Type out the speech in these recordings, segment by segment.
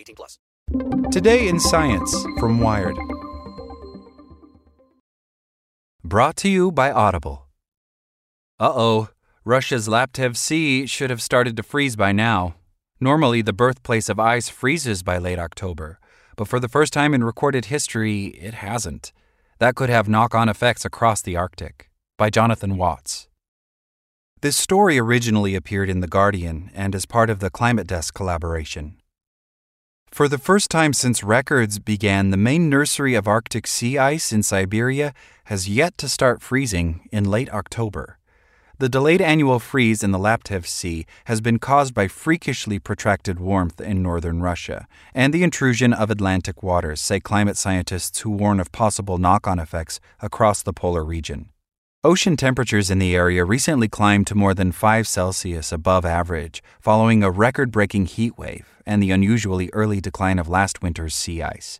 18 plus. Today in Science from Wired. Brought to you by Audible. Uh oh, Russia's Laptev Sea should have started to freeze by now. Normally, the birthplace of ice freezes by late October, but for the first time in recorded history, it hasn't. That could have knock on effects across the Arctic. By Jonathan Watts. This story originally appeared in The Guardian and is part of the Climate Desk collaboration. For the first time since records began, the main nursery of Arctic sea ice in Siberia has yet to start freezing in late October. The delayed annual freeze in the Laptev Sea has been caused by freakishly protracted warmth in northern Russia and the intrusion of Atlantic waters, say climate scientists who warn of possible knock on effects across the polar region. Ocean temperatures in the area recently climbed to more than 5 Celsius above average, following a record breaking heat wave and the unusually early decline of last winter's sea ice.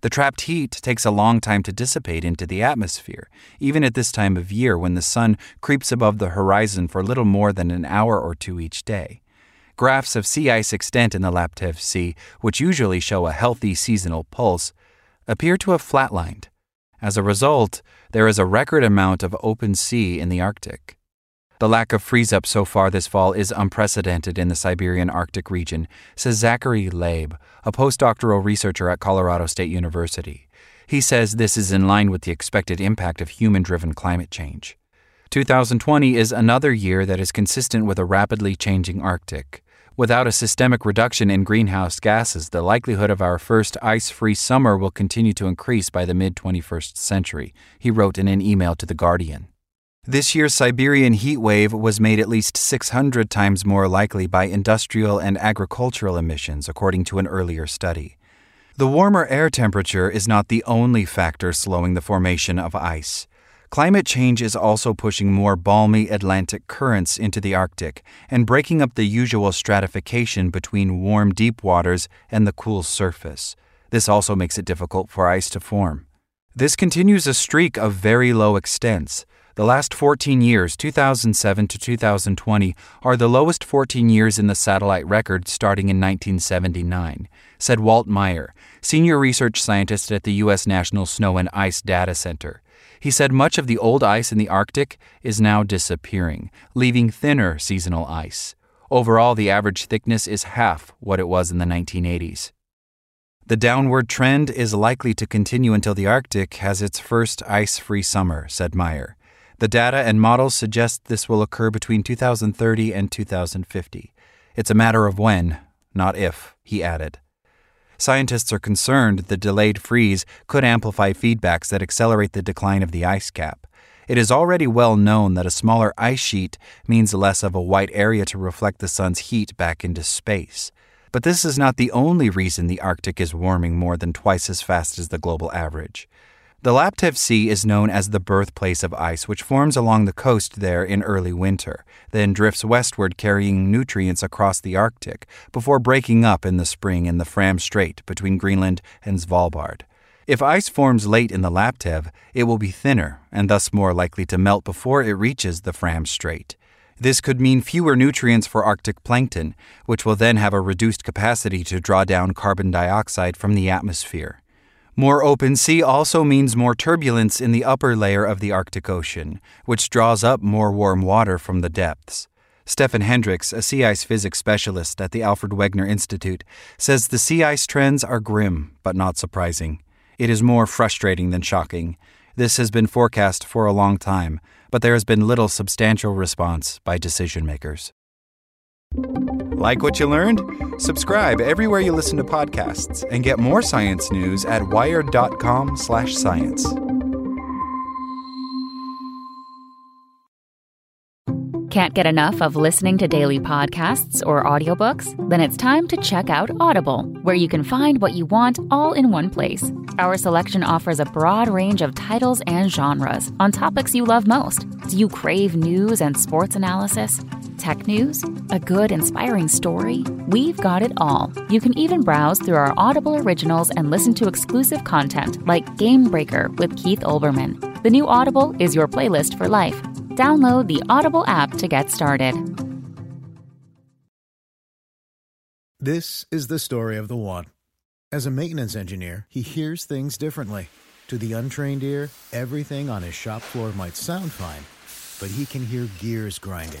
The trapped heat takes a long time to dissipate into the atmosphere, even at this time of year when the sun creeps above the horizon for little more than an hour or two each day. Graphs of sea ice extent in the Laptev Sea, which usually show a healthy seasonal pulse, appear to have flatlined. As a result, there is a record amount of open sea in the Arctic. The lack of freeze up so far this fall is unprecedented in the Siberian Arctic region, says Zachary Labe, a postdoctoral researcher at Colorado State University. He says this is in line with the expected impact of human driven climate change. 2020 is another year that is consistent with a rapidly changing Arctic. Without a systemic reduction in greenhouse gases, the likelihood of our first ice free summer will continue to increase by the mid 21st century, he wrote in an email to The Guardian. This year's Siberian heat wave was made at least 600 times more likely by industrial and agricultural emissions, according to an earlier study. The warmer air temperature is not the only factor slowing the formation of ice. Climate change is also pushing more balmy Atlantic currents into the Arctic and breaking up the usual stratification between warm deep waters and the cool surface. This also makes it difficult for ice to form. This continues a streak of very low extents. The last 14 years, 2007 to 2020, are the lowest 14 years in the satellite record starting in 1979, said Walt Meier, senior research scientist at the U.S. National Snow and Ice Data Center. He said much of the old ice in the Arctic is now disappearing, leaving thinner seasonal ice. Overall, the average thickness is half what it was in the 1980s. The downward trend is likely to continue until the Arctic has its first ice free summer, said Meier. The data and models suggest this will occur between 2030 and 2050. It's a matter of when, not if, he added. Scientists are concerned the delayed freeze could amplify feedbacks that accelerate the decline of the ice cap. It is already well known that a smaller ice sheet means less of a white area to reflect the sun's heat back into space. But this is not the only reason the Arctic is warming more than twice as fast as the global average. The Laptev Sea is known as the birthplace of ice, which forms along the coast there in early winter, then drifts westward carrying nutrients across the Arctic, before breaking up in the spring in the Fram Strait between Greenland and Svalbard. If ice forms late in the Laptev, it will be thinner and thus more likely to melt before it reaches the Fram Strait. This could mean fewer nutrients for Arctic plankton, which will then have a reduced capacity to draw down carbon dioxide from the atmosphere. More open sea also means more turbulence in the upper layer of the Arctic Ocean, which draws up more warm water from the depths. Stefan Hendricks, a sea ice physics specialist at the Alfred Wegener Institute, says the sea ice trends are grim, but not surprising. It is more frustrating than shocking. This has been forecast for a long time, but there has been little substantial response by decision makers. Like what you learned? Subscribe everywhere you listen to podcasts and get more science news at wired.com/science. Can't get enough of listening to daily podcasts or audiobooks? Then it's time to check out Audible, where you can find what you want all in one place. Our selection offers a broad range of titles and genres on topics you love most. Do you crave news and sports analysis? Tech news? A good, inspiring story? We've got it all. You can even browse through our Audible originals and listen to exclusive content like Game Breaker with Keith Olbermann. The new Audible is your playlist for life. Download the Audible app to get started. This is the story of the one. As a maintenance engineer, he hears things differently. To the untrained ear, everything on his shop floor might sound fine, but he can hear gears grinding